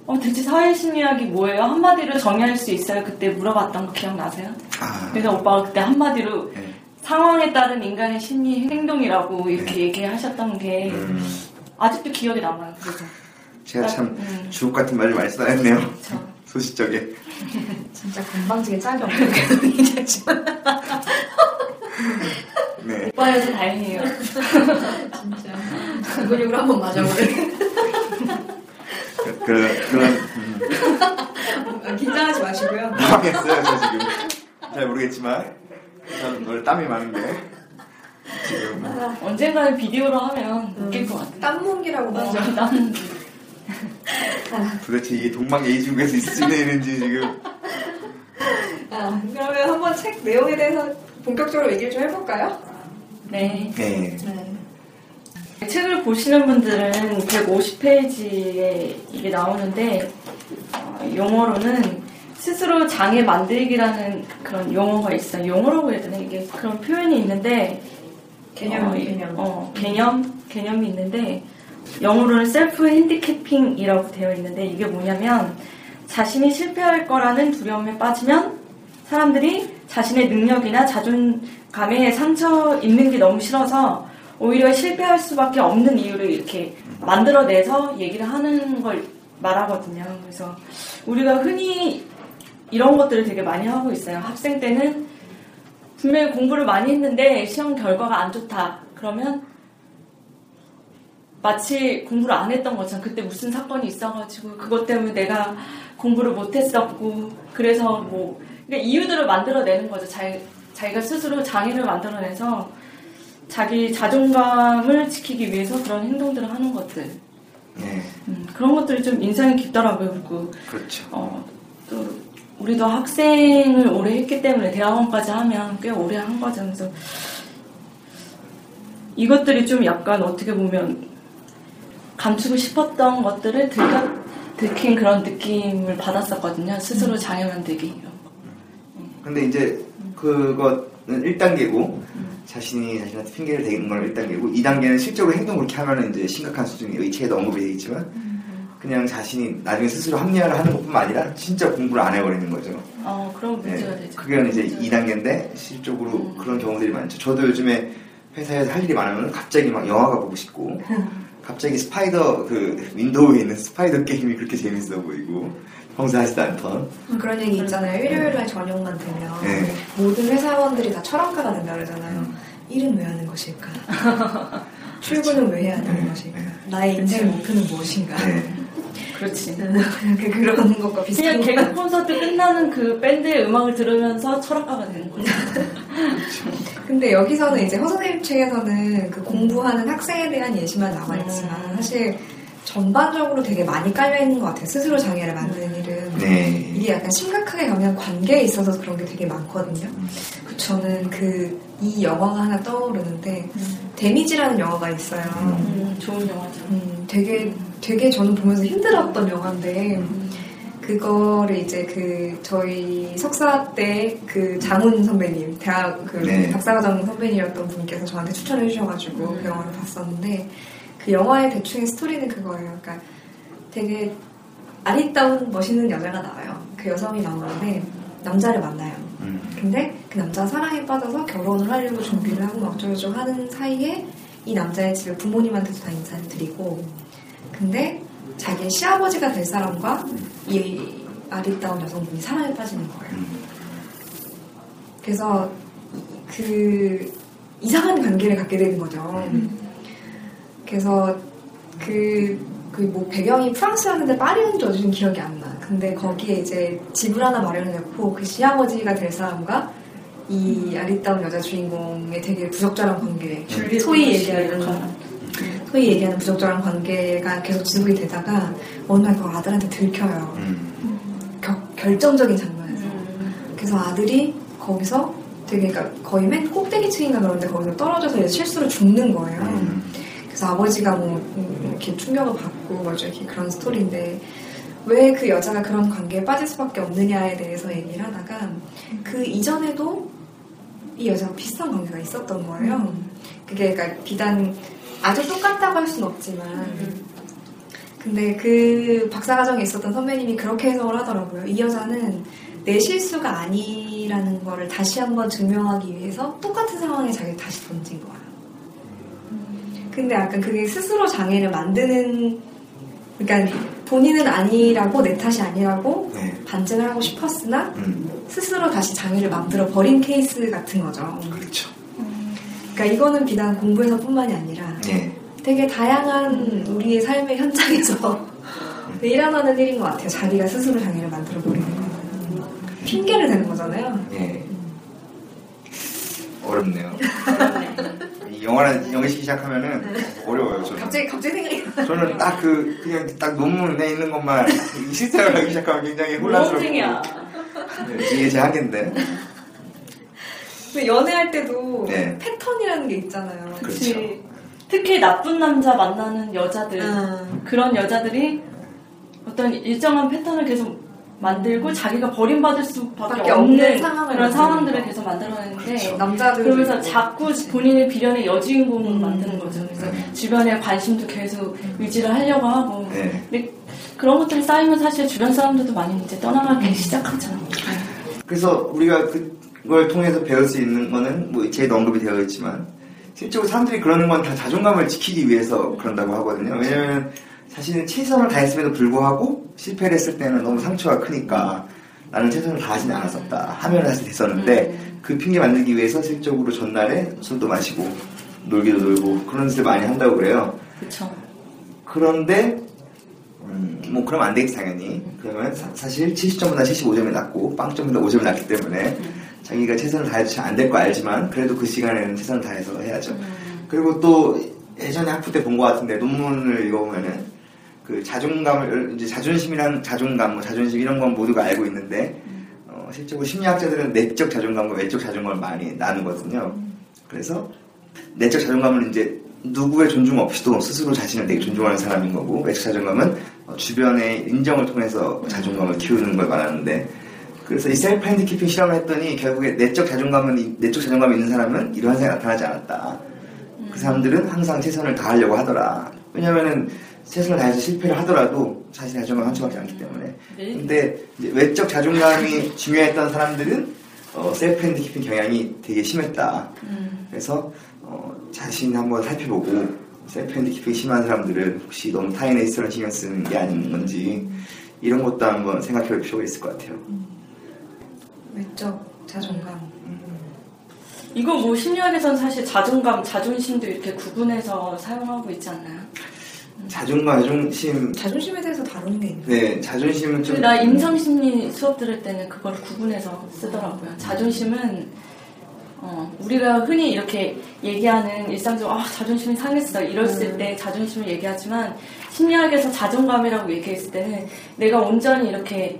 어, 대체 사회심리학이 뭐예요? 한마디로 정의할 수 있어요? 그때 물어봤던 거 기억나세요? 아, 그래서 오빠가 그때 한마디로 예. 상황에 따른 인간의 심리 행동이라고 이렇게 얘기하셨던 게 음, 아직도 기억에 남아요. 그래서 제가 참 음. 주옥 같은 말을 많이. 그렇죠. 소시적에. 진짜 건방지게 짝이 없는 그분이겠지만. 네. 오빠여서 다행이에요. 진짜. 그 근육으로 한번 맞아보래. 그, 그런, 그런, 음, 긴장하지 마시고요. 당황했어요, 저 지금. 잘 모르겠지만. 저는 오늘 땀이 많은데. 지금. 언젠가는 비디오로 하면 웃길 것 같아요. 땀몽기라고 하죠. 맞아, 나는 도대체 이게 동방 예의지국에서 있을 수 있는지 지금. 아, 그러면 한번 책 내용에 대해서 본격적으로 얘기를 좀 해볼까요? 네. 네. 네. 책을 보시는 분들은 150페이지에 이게 나오는데 어, 용어로는 스스로 장애 만들기라는 그런 용어가 있어요. 용어라고 해야 되나 이게 그런 표현이 있는데 개념, 어, 개념. 어, 개념 개념이 있는데 영어로는 셀프 핸디캐핑이라고 되어 있는데 이게 뭐냐면 자신이 실패할 거라는 두려움에 빠지면 사람들이 자신의 능력이나 자존감에 상처 입는 게 너무 싫어서 오히려 실패할 수밖에 없는 이유를 이렇게 만들어내서 얘기를 하는 걸 말하거든요. 그래서 우리가 흔히 이런 것들을 되게 많이 하고 있어요. 학생 때는 분명히 공부를 많이 했는데 시험 결과가 안 좋다. 그러면 마치 공부를 안 했던 것처럼 그때 무슨 사건이 있어가지고 그것 때문에 내가 공부를 못했었고 그래서 뭐 그러니까 이유들을 만들어내는 거죠. 자기, 자기가 스스로 장애를 만들어내서 자기 자존감을 지키기 위해서 그런 행동들을 하는 것들 네. 음, 그런 것들이 좀 인상이 깊더라고요. 그리고 그렇죠. 어, 또 우리도 학생을 오래 했기 때문에 대학원까지 하면 꽤 오래 한 거죠. 그래서 이것들이 좀 약간 어떻게 보면 감추고 싶었던 것들을 들켜, 들킨 그런 느낌을 받았었거든요. 스스로 장애 만들기 이런 거. 근데 이제 그거는 1단계고 자신이 자신한테 핑계를 대는 건 1단계고 2단계는 실제로 행동 그렇게 하면은 이제 심각한 수준이에요. 이 책에도 언급이 되어 있지만 그냥 자신이 나중에 스스로 합리화를 하는 것뿐만 아니라 진짜 공부를 안 해버리는 거죠. 어, 그럼 문제가 네, 되죠. 그게 이제 2단계인데 실적으로 음. 그런 경우들이 많죠. 저도 요즘에 회사에서 할 일이 많으면 갑자기 막 영화가 보고 싶고 갑자기 spider 그 윈도우에 있는 spider 게임이 그렇게 재밌어 보이고 평소 하지도 않던 그런 얘기 있잖아요. 일요일날 저녁만 되면 네. 모든 회사원들이 다 철학가가 된다 그러잖아요. 일은 왜 하는 것일까? 출근은 왜 해야 되는 것일까? 나의 인생 목표는 무엇인가? 네. 그렇지. 그 그런 것과 비슷한 그냥 거. 개그 콘서트 끝나는 그 밴드의 음악을 들으면서 철학가가 되는 거죠. 근데 여기서는 이제 허 선생님 책에서는 그 공부하는 학생에 대한 예시만 남아있지만 음. 사실 전반적으로 되게 많이 깔려 있는 것 같아요. 스스로 장애를 만드는 일은. 네. 이게 약간 심각하게 가면 관계에 있어서 그런 게 되게 많거든요. 그 저는 그 이 영화가 하나 떠오르는데 데미지라는 영화가 있어요. 음, 좋은 영화죠. 음, 되게 되게 저는 보면서 힘들었던 영화인데 그거를 이제 그 저희 석사 때 그 장훈 선배님 대학 그 네. 박사과정 선배님이었던 분께서 저한테 추천해 주셔가지고 그 영화를 봤었는데 그 영화의 대충의 스토리는 그거예요. 그러니까 되게 아리따운 멋있는 여자가 나와요. 그 여성이 나오는데 남자를 만나요. 음. 근데 그 남자 사랑에 빠져서 결혼을 하려고 준비를 하고 막 어쩌고저쩌고 하는 사이에 이 남자의 집에 부모님한테도 다 인사를 드리고 근데 자기의 시아버지가 될 사람과 이 아리따운 여성분이 사랑에 빠지는 거예요. 그래서 그 이상한 관계를 갖게 되는 거죠. 그래서 그, 그 뭐 배경이 프랑스였는데 파리였는지 어디는 기억이 안 나. 근데 거기에 이제 집을 하나 마련해놓고 그 시아버지가 될 사람과 이 아리따운 여자 주인공의 되게 부적절한 관계, 소위 얘기하는 소위 얘기하는 부적절한 관계가 계속 지속이 되다가 어느 날 그 아들한테 들켜요. 음. 겨- 결정적인 장면에서. 그래서 아들이 거기서 되게 그러니까 거의 맨 꼭대기층인가 그런데 거기서 떨어져서 실수로 죽는 거예요. 음. 그래서 아버지가 뭐 음, 이렇게 충격을 받고 뭐 이렇게 그런 스토리인데 왜 그 여자가 그런 관계에 빠질 수밖에 없느냐에 대해서 얘기를 하다가 그 이전에도 이 여자가 비슷한 관계가 있었던 거예요. 그게 그러니까 비단 아주 똑같다고 할 수는 없지만 근데 그 박사과정에 있었던 선배님이 그렇게 해석을 하더라고요. 이 여자는 내 실수가 아니라는 거를 다시 한번 증명하기 위해서 똑같은 상황에 자기를 다시 던진 거야. 근데 약간 그게 스스로 장애를 만드는, 그러니까 본인은 아니라고 내 탓이 아니라고 네. 반증을 하고 싶었으나 음. 스스로 다시 장애를 만들어 버린 케이스 같은 거죠. 그렇죠. 그러니까 이거는 비단 공부에서뿐만이 아니라 네. 되게 다양한 우리의 삶의 현장에서 일어나는 일인 것 같아요. 자기가 스스로 장애를 만들어 버리는 거. 핑계를 대는 거잖아요. 예. 어렵네요. 이 영화는 영어식 시작하면은 어려워요. 저는. 갑자기 갑자기 생각이 나. 저는 딱 그 그냥 딱 논문에 있는 것만 이 실생활 하기 시작하면 굉장히 혼란스럽고. 네, 이게 제 한계인데. 근데 연애할 때도 네. 패턴이라는 게 있잖아요. 그렇죠. 특히 나쁜 남자 만나는 여자들 아, 그런 여자들이 어떤 일정한 패턴을 계속 만들고 자기가 버림받을 수밖에 밖에 없는 없는 상황을 그런 상황들을 거. 계속 만들어내는데 그렇죠. 남자들 그러면서 자꾸 본인의 비련의 여주인공을 음. 만드는 거죠. 그래서 네. 주변에 관심도 계속 유지를 하려고 하고 네. 근데 그런 것들이 쌓이면 사실 주변 사람들도 많이 이제 떠나가기 시작하죠. 그래서 우리가 그걸 통해서 배울 수 있는 거는 뭐 제도 언급이 되어 있지만 실제로 사람들이 그러는 건 다 자존감을 지키기 위해서 그런다고 하거든요. 왜냐면 자신은 최선을 다했음에도 불구하고 실패를 했을 때는 너무 상처가 크니까 나는 최선을 다하지 않았었다 하면 사실 됐었는데 그 핑계 만들기 위해서 실적으로 전날에 술도 마시고 놀기도 놀고 그런 짓을 많이 한다고 그래요. 그렇죠. 그런데 음, 뭐 그러면 안 되겠지 당연히 그러면 사, 실 70점보다 75점이 낮고 빵점보다 5점이 낮기 때문에 자기가 최선을 다해도 잘안될 거 알지만 그래도 그 시간에는 최선을 다해서 해야죠 그리고 또 예전에 학부 때 본 것 같은데 논문을 읽어보면은 그 자존감을 이제 자존심이란 자존감 뭐 자존심 이런 건 모두가 알고 있는데 어, 실제로 심리학자들은 내적 자존감과 외적 자존감을 많이 나누거든요 그래서 내적 자존감은 이제 누구의 존중 없이도 스스로 자신을 되게 존중하는 사람인 거고 외적 자존감은 어, 주변의 인정을 통해서 자존감을 키우는 걸 말하는데 그래서 이 self-handicapping 실험을 했더니 결국에 내적 자존감은 이- 내적 자존감이 있는 사람은 이러한 생각이 나타나지 않았다. 그 사람들은 항상 최선을 다하려고 하더라. 왜냐면은 최선을 다해서 실패를 하더라도 자신의 자존감 상처받지 않기 때문에. 네. 근데 외적 자존감이 중요했던 사람들은 어, self-handicapping 경향이 되게 심했다. 음. 그래서 어, 자신 한번 살펴보고 셀프 핸드키핑 심한 사람들은 혹시 너무 타인의 시선을 신경 쓰는 게 아닌 건지 이런 것도 한번 생각해 볼 필요가 있을 것 같아요. 외적 자존감. 이거 뭐 심리학에서는 사실 자존감, 자존심도 이렇게 구분해서 사용하고 있지 않나요? 자존감, 자존심, 자존심에 대해서 다루는 게 있나요? 네, 자존심은 좀. 근데 나 임상심리 수업 들을 때는 그걸 구분해서 쓰더라고요. 자존심은 어, 우리가 흔히 이렇게 얘기하는 일상적으로 아, 자존심이 상했어 이랬을 때 자존심을 얘기하지만 심리학에서 자존감이라고 얘기했을 때는 내가 온전히 이렇게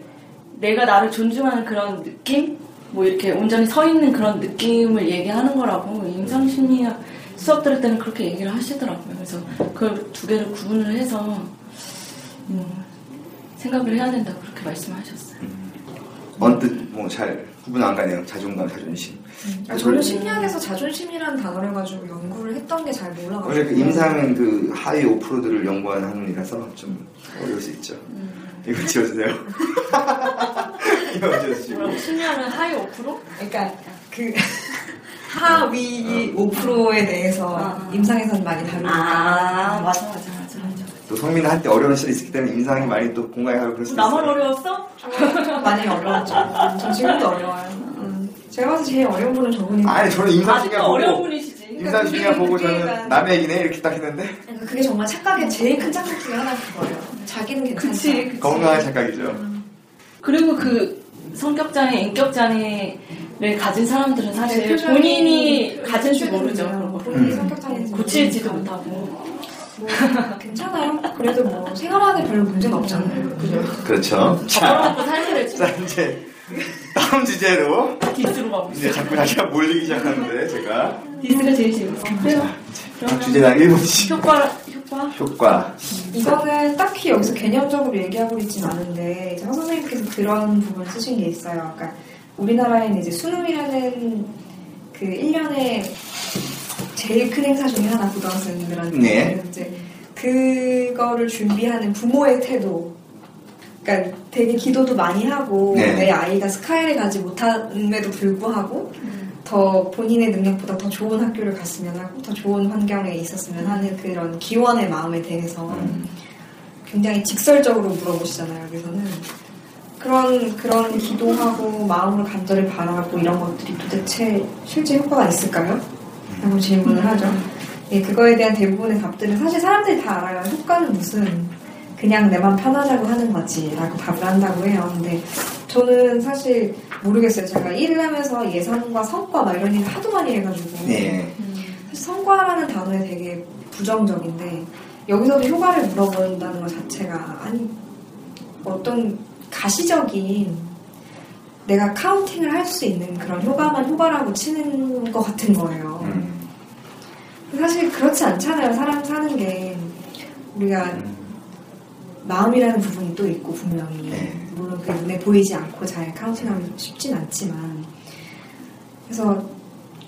내가 나를 존중하는 그런 느낌? 뭐 이렇게 온전히 서 있는 그런 느낌을 얘기하는 거라고 임상심리학 수업 들을 때는 그렇게 얘기를 하시더라고요. 그래서 그걸 두 개를 구분을 해서 음, 생각을 해야 된다고 그렇게 말씀하셨어요. 언뜻 뭐 잘 구분 안 가네요. 자존감, 자존심. 아, 저는 심리학에서 자존심이라는 단어를 가지고 연구를 했던 게 잘 몰라가지고. 원래 그 임상은 그 하위 5%들을 연구하는 학문이라서 좀 어려울 수 있죠. 이거 지워주세요. 이거 지워주시고. 심리학은 하위 5%? 그러니까 그 하위 5%에 대해서 아. 임상에서는 많이 다루니까. 아 맞아 맞아 맞아 맞아. 또 성민은 한때 어려운 시절이 있었기 때문에 임상이 많이 또 공감이 가고 그럴 수 나만 있어요. 어려웠어? 많이 어려웠죠. 전 지금도 어려워요. 음. 제가 봐서 제일 어려운 분은 저분인데. 아니 저는 임상 중에 어려운 보고 분이시지. 임상 중에 보고 저는 그러니까. 남의 얘기네 이렇게 딱 했는데 그러니까 그게 정말 착각의 제일 큰 착각 중에 하나인 거예요. 자기는 그치. 건강한 착각이죠. 그리고 그 성격장애, 인격장애를 가진 사람들은 사실 본인이 그 가진 줄. 모르죠. 그런 거. 본인이 음. 모르니까. 못하고. 뭐, 괜찮아요. 그래도 뭐 생활하는데 별로 문제는 없잖아요. 그죠? 그렇죠. 자, 자 이제 다음 주제로 diss로 있어. 이제 자꾸 자기가 몰리기 시작하는데 제가 diss가 제일 재밌어. 그래요. 각 주제당 1분씩 효과, 효과? 효과 이거는 딱히 여기서 개념적으로 얘기하고 있진 않은데 이제 황 선생님께서 그런 부분 쓰신 게 있어요. 그러니까 우리나라에는 이제 수능이라는 그 1년에 제일 큰 행사 중에 하나 고등학생들한테 네. 이제 그거를 준비하는 부모의 태도 그러니까 되게 기도도 많이 하고 네. 내 아이가 스카이를 가지 못함에도 불구하고 더 본인의 능력보다 더 좋은 학교를 갔으면 하고 더 좋은 환경에 있었으면 하는 그런 기원의 마음에 대해서 음. 굉장히 직설적으로 물어보시잖아요. 여기서는 그런 그런 기도하고 마음으로 간절히 바라고 이런 것들이 도대체 실제 효과가 있을까요? 라고 질문을 하죠. 예, 그거에 대한 대부분의 답들은 사실 사람들이 다 알아요. 효과는 무슨 그냥 내 맘 편하자고 하는 거지라고 답을 한다고 해요. 근데 저는 사실 모르겠어요. 제가 일을 하면서 예산과 성과 막 이런 일을 하도 많이 해가지고 네. 사실 성과라는 단어에 되게 부정적인데 여기서도 효과를 물어본다는 것 자체가 아니 어떤 가시적인 내가 카운팅을 할 수 있는 그런 효과만 효과라고 치는 것 같은 거예요. 음. 사실 그렇지 않잖아요. 사람 사는 게 우리가 음. 마음이라는 부분이 또 있고 분명히 네. 물론 그 눈에 보이지 않고 잘 카운팅하기 쉽진 않지만 그래서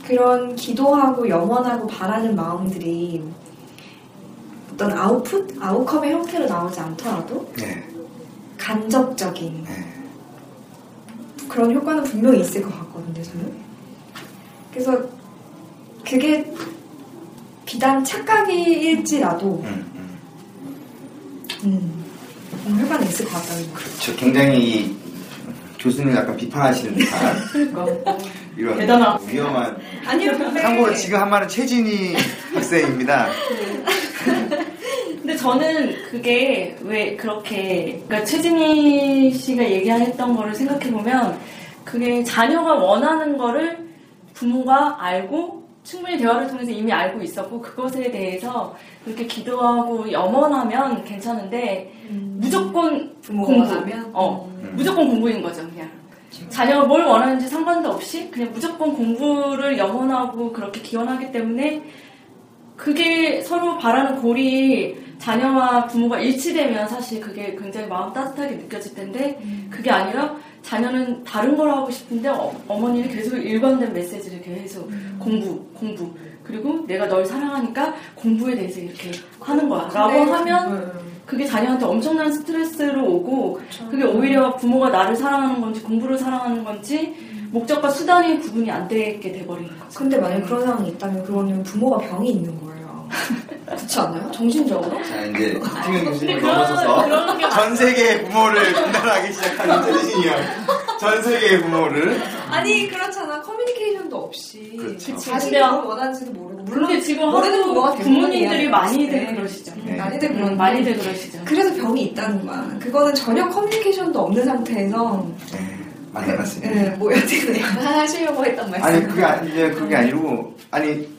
그런 기도하고 염원하고 바라는 마음들이 어떤 아웃풋, 아웃컴의 형태로 나오지 않더라도 네. 간접적인 네. 그런 효과는 분명히 있을 것 같거든요, 저는. 그래서 그게 비단 착각일지라도 음, 효과는 있을 것 같다는 거. 저 굉장히 이 교수님 약간 비판하시는 듯한 그러니까. 이런 대단하다. 위험한 아니요, 참고로 지금 한 말은 최진희 학생입니다. 근데 저는 그게 왜 그렇게 그러니까 최진희 씨가 얘기했던 거를 생각해 보면 그게 자녀가 원하는 거를 부모가 알고 충분히 대화를 통해서 이미 알고 있었고 그것에 대해서 그렇게 기도하고 염원하면 괜찮은데 무조건 부모가 공부. 원하면? 어 음. 무조건 공부인 거죠 그냥. 자녀가 뭘 원하는지 상관도 없이 그냥 무조건 공부를 염원하고 그렇게 기원하기 때문에 그게 서로 바라는 골이 자녀와 부모가 일치되면 사실 그게 굉장히 마음 따뜻하게 느껴질 텐데 그게 아니라 자녀는 다른 걸 하고 싶은데 어, 머니는 계속 일관된 메시지를 계속 공부, 공부. 그리고 내가 널 사랑하니까 공부에 대해서 이렇게 하는 거야. 라고 하면 음. 그게 자녀한테 엄청난 스트레스로 오고 그게 오히려 부모가 나를 사랑하는 건지 공부를 사랑하는 건지 목적과 수단이 구분이 안 되게 돼버리는 거죠. 근데 만약 그런 상황이 있다면 그거는 부모가 병이 있는 거예요. 그렇지 않아요? 정신적으로? 자 이제 김영 교수님 근데 그런- 넘어서서 전 세계의 부모를 분단하기 시작하는 최진이 형. 전 세계의 부모를 아니 그렇잖아 커뮤니케이션도 없이 그렇죠. 자신이 뭘 원하는지도 모르고 물론 근데 지금 모르는 부모가 부모님들이 많이들 네. 그러시죠. 네. 많이들 그런 음, 많이들 그러시죠. 그래서 병이 있다는 거야. 그거는 전혀 커뮤니케이션도 없는 상태에서 네, 많이 해봤습니다. 네, 뭐 여튼 하시려고 했던 말씀. 아니 그게 아니 이제 그게 아니고 아니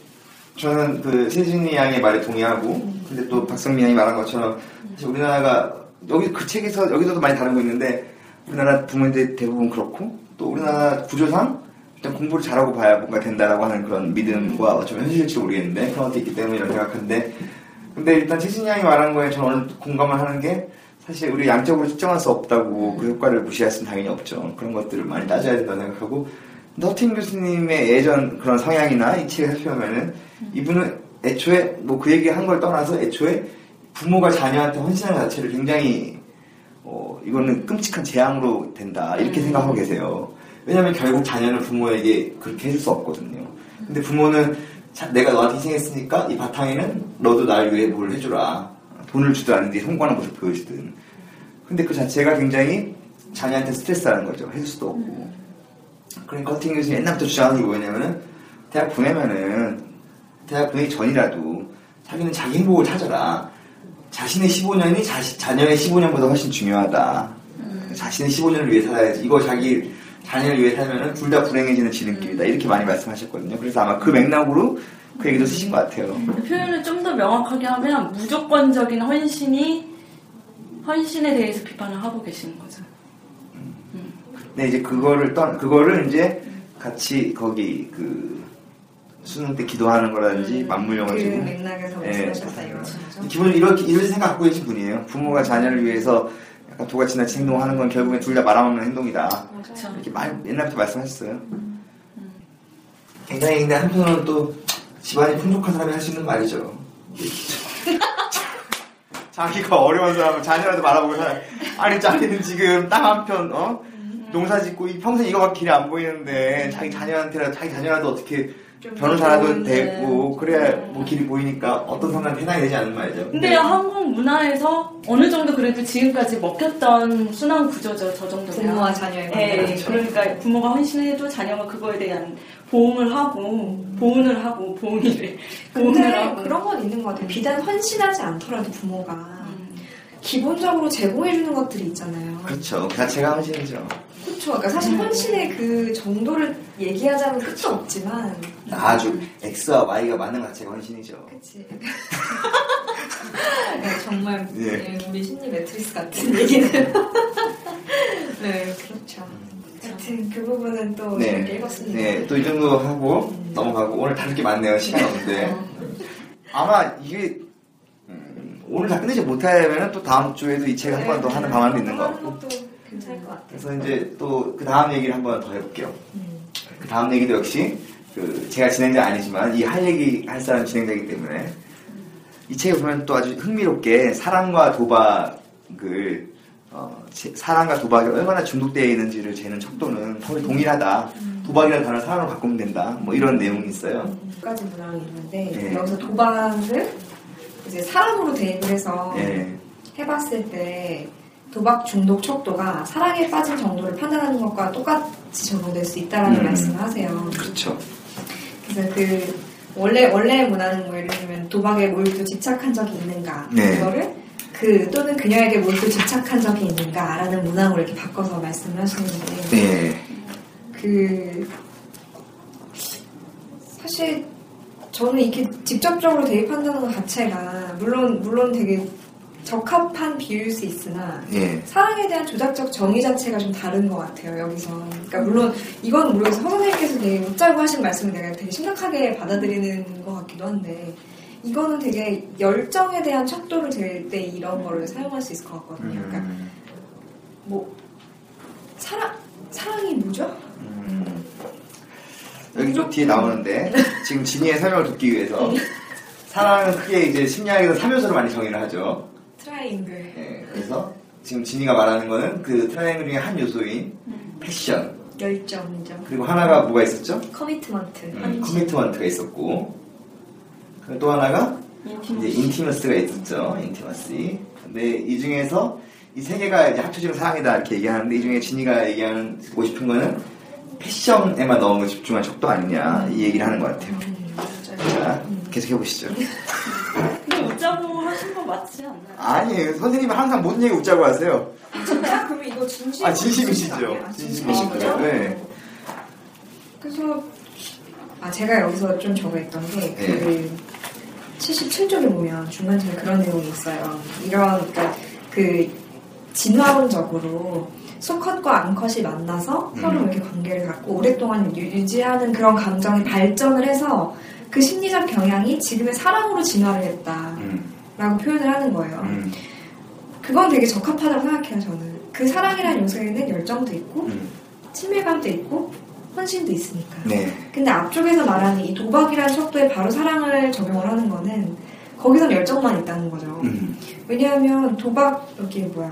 저는 그 세진이 양의 말에 동의하고 근데 또 박성민 양이 말한 것처럼 사실 우리나라가 여기 그 책에서 여기서도 많이 다루고 있는데 우리나라 부모님들 대부분 그렇고 또 우리나라 구조상 일단 공부를 잘하고 봐야 뭔가 된다라고 하는 그런 믿음과 어쩌면 현실일지 모르겠는데 그런 것도 있기 때문에 이런 생각하는데 근데 일단 최진이 양이 말한 거에 저는 공감을 하는 게 사실 우리 양적으로 측정할 수 없다고 그 효과를 무시할 수는 당연히 없죠. 그런 것들을 많이 따져야 된다고 생각하고 너팅 교수님의 예전 그런 성향이나 이 책을 살펴보면은 이분은 애초에 뭐 그 얘기 한 걸 떠나서 애초에 부모가 자녀한테 헌신하는 자체를 굉장히 어 이거는 끔찍한 재앙으로 된다 이렇게 생각하고 계세요. 왜냐하면 결국 자녀는 부모에게 그렇게 해줄 수 없거든요. 근데 부모는 자- 내가 너한테 희생했으니까 이 바탕에는 너도 나를 위해 뭘 해주라. 돈을 주든 아닌데 성공하는 모습 보여주든. 근데 그 자체가 굉장히 자녀한테 스트레스라는 거죠. 해줄 수도 없고. 그러니까 허팅 교수님 옛날부터 주장하는 게 뭐냐면은 대학 보내면은 대학 보내기 전이라도 자기는 자기 행복을 찾아라. 자신의 15년이 자시, 자녀의 15년보다 훨씬 중요하다. 자신의 15년을 위해 살아야지. 이거 자기 자녀를 위해 살면은 둘 다 불행해지는 지름길이다. 이렇게 많이 말씀하셨거든요. 그래서 아마 그 맥락으로 그 얘기도 쓰신 것 같아요. 표현을 좀 더 명확하게 하면 무조건적인 헌신이 헌신에 대해서 비판을 하고 계시는 거죠. 근데 이제 그거를 떠 그거를 이제 같이 거기 그 수능 때 기도하는 거라든지 그 맞물려가지고 맥락에서 예. 말씀하셨다 이거죠. 기본 이렇게 이런 생각 갖고 계신 분이에요. 부모가 자녀를 위해서 약간 도가치나치 행동하는 건 결국엔 둘 다 말아먹는 행동이다. 그렇죠. 이렇게 말, 옛날부터 말씀하셨어요. 굉장히 근데 한편으로는 또 집안이 풍족한 사람이 할 수 있는 말이죠. 자기가 어려운 사람은 자녀라도 말아보고 살아. 아니 자기는 지금 땅 한 편 어? 농사 짓고 이 평생 이거밖에 길이 안 보이는데 자기 자녀한테라도 자기 자녀라도 어떻게 좀 변호사라도 되고 네. 그래야 뭐 길이 보이니까 어떤 상관에 해당이 되지 않는 말이죠. 근데 한국 문화에서 어느 정도 그래도 지금까지 먹혔던 순환 구조죠, 저 정도면. 부모와 자녀의 관계. 예, 그렇죠. 그러니까 부모가 헌신해도 자녀가 그거에 대한 보응을 하고, 보은을 하고, 보응이래. 근데 하고. 그런 건 있는 것 같아요. 비단 헌신하지 않더라도 부모가 음. 기본적으로 제공해주는 것들이 있잖아요. 그렇죠. 그 자체가 헌신이죠. 그렇죠. 그러니까 사실 음. 헌신의 그 정도를 얘기하자면 끝도 없지만. 아주 X와 Y가 맞는 것 자체가 헌신이죠. 그치. 네, 정말 예. 네, 우리 심리 매트리스 같은 얘기는. 네, 그렇죠. 하여튼 그 부분은 또 네. 네. 읽었습니다. 네, 또 이 정도 하고 넘어가고 오늘 다룰 게 많네요. 시간 없는데 아마 이게 음, 오늘 다 끝내지 못하면 또 다음 주에도 이책한번 더 하는 방안도 있는 것 하는 같고 괜찮을 것 같아요. 그래서 이제 또 그 다음 얘기를 한번 더 해볼게요. 음. 그 다음 얘기도 역시 그 제가 진행자 아니지만 이 할 얘기 할 사람 진행자이기 때문에 이 책에 보면 또 아주 흥미롭게 사랑과 도박을 어, 제- 사랑과 도박이 얼마나 중독되어 있는지를 재는 척도는 거의 동일하다. 도박이라는 단어를 사랑으로 바꾸면 된다. 뭐 이런 내용이 있어요. 두 가지 문항이 있는데 네. 여기서 도박을 이제 사람으로 대입을 해서 예. 해봤을 때 도박 중독 척도가 사랑에 빠진 정도를 판단하는 것과 똑같이 적용될 수 있다라는 음. 말씀을 하세요. 그렇죠. 그래서 그 원래 원래 문화는 뭐 예를 들면 도박에 몰두 집착한 적이 있는가 네. 그거를 그 또는 그녀에게 몰두 집착한 적이 있는가라는 문항으로 이렇게 바꿔서 말씀을 하시는데 네. 그 사실 저는 이렇게 직접적으로 대입한다는 것 자체가 물론 물론 되게 적합한 비유일 수 있으나 예. 사랑에 대한 조작적 정의 자체가 좀 다른 것 같아요 여기서. 그러니까 물론 이건 모르겠어. 허 선생님께서 되게 웃자고 하신 말씀을 내가 되게 심각하게 받아들이는 것 같기도 한데 이거는 되게 열정에 대한 척도를 잴때 이런 거를 사용할 수 있을 것 같거든요. 그러니까 음, 뭐 사랑 사랑이 뭐죠? 음, 여기 좀 뒤에 나오는데 지금 진이의 설명을 듣기 위해서 사랑은 크게 이제 심리학에서 3요소로 많이 정의를 하죠. 트라이앵글. 예, 그래서 지금 진이가 말하는 거는 그 트라이앵글 중에 한 요소인 passion 열정이죠. 그리고 하나가 뭐가 있었죠? commitment. 음, commitment가 있었고 그리고 또 하나가 이제 intimacy가 있었죠. intimacy. 근데 이 중에서 이 세 개가 이제 합쳐지면 사랑이다 이렇게 얘기하는데 이 중에 진이가 얘기하는 듣고 싶은 거는 passion에만 너무 집중한 척도 아니냐 이 얘기를 하는 것 같아요. 음. 자, 계속 해 보시죠. 근데 웃자고 하신 거 맞지 않나요? 아니, 선생님은 항상 모든 얘기 웃자고 하세요. 진짜? 그러면 이거 진심? 아, 진심이시죠? 아. 진심이시죠? 네. 그래서 아 제가 여기서 좀 적어있던 게 네. 그 77쪽에 보면 중간쯤에 그런 내용이 있어요. 이런 그러니까 그 진화론적으로 수컷과 암컷이 만나서 음. 서로 이렇게 관계를 갖고 오랫동안 유- 유지하는 그런 감정이 발전을 해서 그 심리적 경향이 지금의 사랑으로 진화를 했다 라고 음, 표현을 하는 거예요. 음, 그건 되게 적합하다고 생각해요, 저는. 그 사랑이라는 요소에는 열정도 있고, 음. 친밀감도 있고, 헌신도 있으니까. 네. 근데 앞쪽에서 말하는 이 도박이라는 척도에 바로 사랑을 적용을 하는 거는 거기선 열정만 있다는 거죠. 음, 왜냐하면 도박, 여기 뭐야.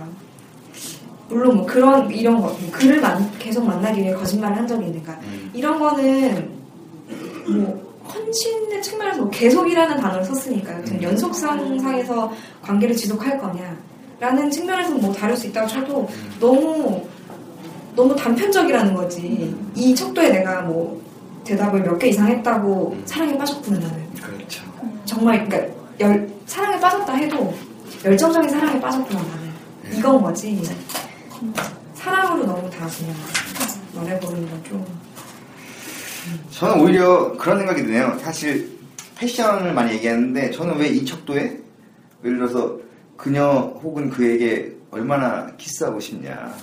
물론 뭐 그런, 이런 거, 그를 만- 계속 만나기 위해 거짓말을 한 적이 있는가. 음. 이런 거는 뭐 헌신의 측면에서 뭐 계속이라는 단어를 썼으니까요. 음. 연속상상에서 관계를 지속할 거냐라는 측면에서 뭐 다를 수 있다고 쳐도 음. 너무 너무 단편적이라는 거지. 이 척도에 내가 뭐 대답을 몇 개 이상 했다고 음. 사랑에 빠졌구나 나는. 그렇죠. 정말 그러니까 열, 사랑에 빠졌다 해도 열정적인 사랑에 빠졌구나 나는. 이건 거지. 사랑으로 너무 다 그냥 말해버리는 건 좀. 저는 오히려 그런 생각이 드네요. 사실 패션을 많이 얘기하는데 저는 왜 이 척도에 예를 들어서 그녀 혹은 그에게 얼마나 키스하고 싶냐,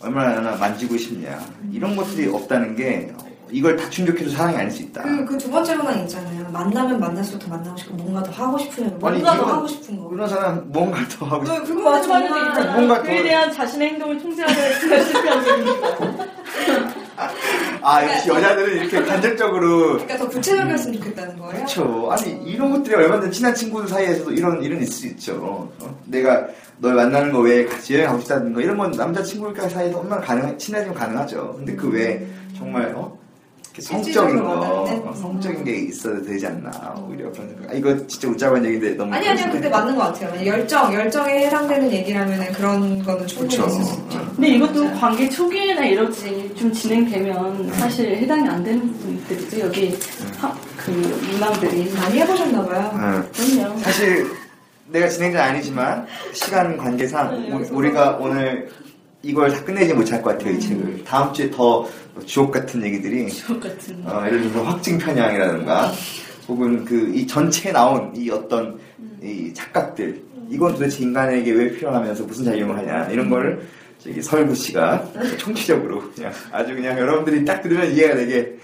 얼마나 만지고 싶냐 이런 것들이 없다는 게 이걸 다 충족해도 사랑이 아닐 수 있다. 그, 그 두 번째 로만 있잖아요. 만나면 만날수록 더 만나고 싶고, 뭔가 더 하고 싶으면, 아니, 뭔가 더 이건- 하고 싶은 거. 그런 사람 뭔가 더 하고 싶. 그, 그거 그거 정말. 정말 뭔가 그에 더- 대한 자신의 행동을 통제하려 했으면 실패한 적입니다. 아 역시 여자들은 이렇게 간접적으로 그러니까 더 구체적이었으면 좋겠다는 거예요? 그렇죠. 아니 이런 것들이 얼마나 친한 친구들 사이에서도 이런 일은 있을 수 있죠. 어? 내가 널 만나는 거 외에 같이 여행 가고 싶다는 거 이런 건 남자 친구들 사이에서 얼마나 가능 친해지면 가능하죠. 근데 그 외에 정말 어? 성적인 거, 와닿는? 어, 성적인 게 있어야 되지 않나 오히려 그런 생각. 아, 이거 진짜 웃자고 한 얘기인데 너무 아니, 아니요. 근데 맞는 것 같아요. 열정, 열정에 해당되는 얘기라면 그런 거는 충분히 그렇죠. 있을 수 있죠. 근데 이것도 관계 초기에나 이러지 좀 진행되면 사실 해당이 안 되는 분들이죠. 여기 하- 그 문항들이 많이 해보셨나 봐요. 응. 그럼요. 사실 내가 진행자 아니지만 시간 관계상 네, 우- 우리가 오늘 이걸 다 끝내지 못할 것 같아요 이 책을. 다음 주에 더 주옥 같은 얘기들이 주옥 같은. 어, 예를 들어서 확증 편향이라든가 혹은 그 이 전체에 나온 이 어떤 이 착각들 이건 도대체 인간에게 왜 필요하면서 무슨 작용을 하냐 이런 거를 저기 설구 씨가 총체적으로 그냥 아주 그냥 여러분들이 딱 들으면 이해가 되게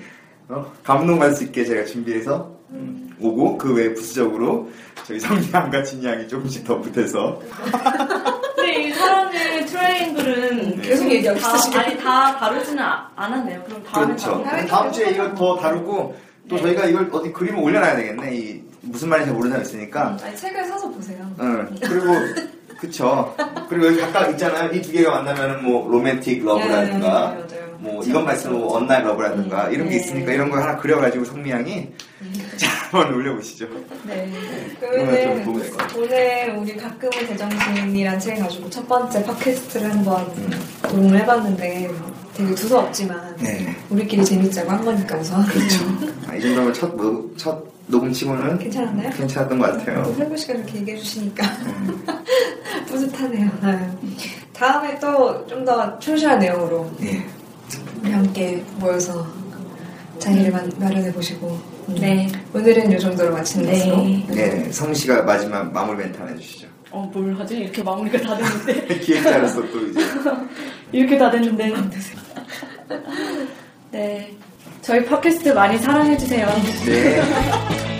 어, 감동받을 수 있게 제가 준비해서 음, 오고 그 외에 부수적으로 저희 성량과 진양이 조금씩 더 붙어서 사랑의 트라이앵글은 계속 얘기하고 지금. 아니 다 다루지는 아- 않았네요. 그럼 다음에 그렇죠. 다음 또 주에 이거 더 다루고 또 네. 저희가 이걸 어디 그림을 올려놔야 되겠네. 이 무슨 말인지 모르는 사람 있으니까. 아니, 책을 사서 보세요. 응. 그리고 그쵸. 그리고 여기 각각 있잖아요. 이 두 개가 만나면은 뭐 romantic love라든가 네. 뭐 있으면 뭐 one night love라든가 이런 게 네. 있으니까 이런 거 하나 그려가지고 성미양이 자 한번 올려보시죠. 네. 그러면 될것 그러면은 오늘 우리 가끔은 제정신이란 책 가지고 첫 번째 팟캐스트를 한번 녹음을 해봤는데 되게 두서 없지만 네. 우리끼리 재밌자고 한 거니까 우선 그렇죠. 아, 이 정도면 첫, 녹- 첫 녹음 치고는 괜찮았나요? 괜찮았던 것 같아요. 설구 씨가 이렇게 얘기해 주시니까 뿌듯하네요. 아유. 다음에 또 좀더 충실한 내용으로 예. 우리 함께 모여서 자리를 마- 마련해 보시고 음. 네. 오늘은 이 정도로 마치는 네. 것으로 네. 성우 씨가 마지막 마무리 멘트 하나 해주시죠. 어, 뭘 하지? 이렇게 마무리가 다 됐는데. 기획자로서 또 이제. 이렇게 다 됐는데. 네. 저희 팟캐스트 많이 사랑해주세요. 네.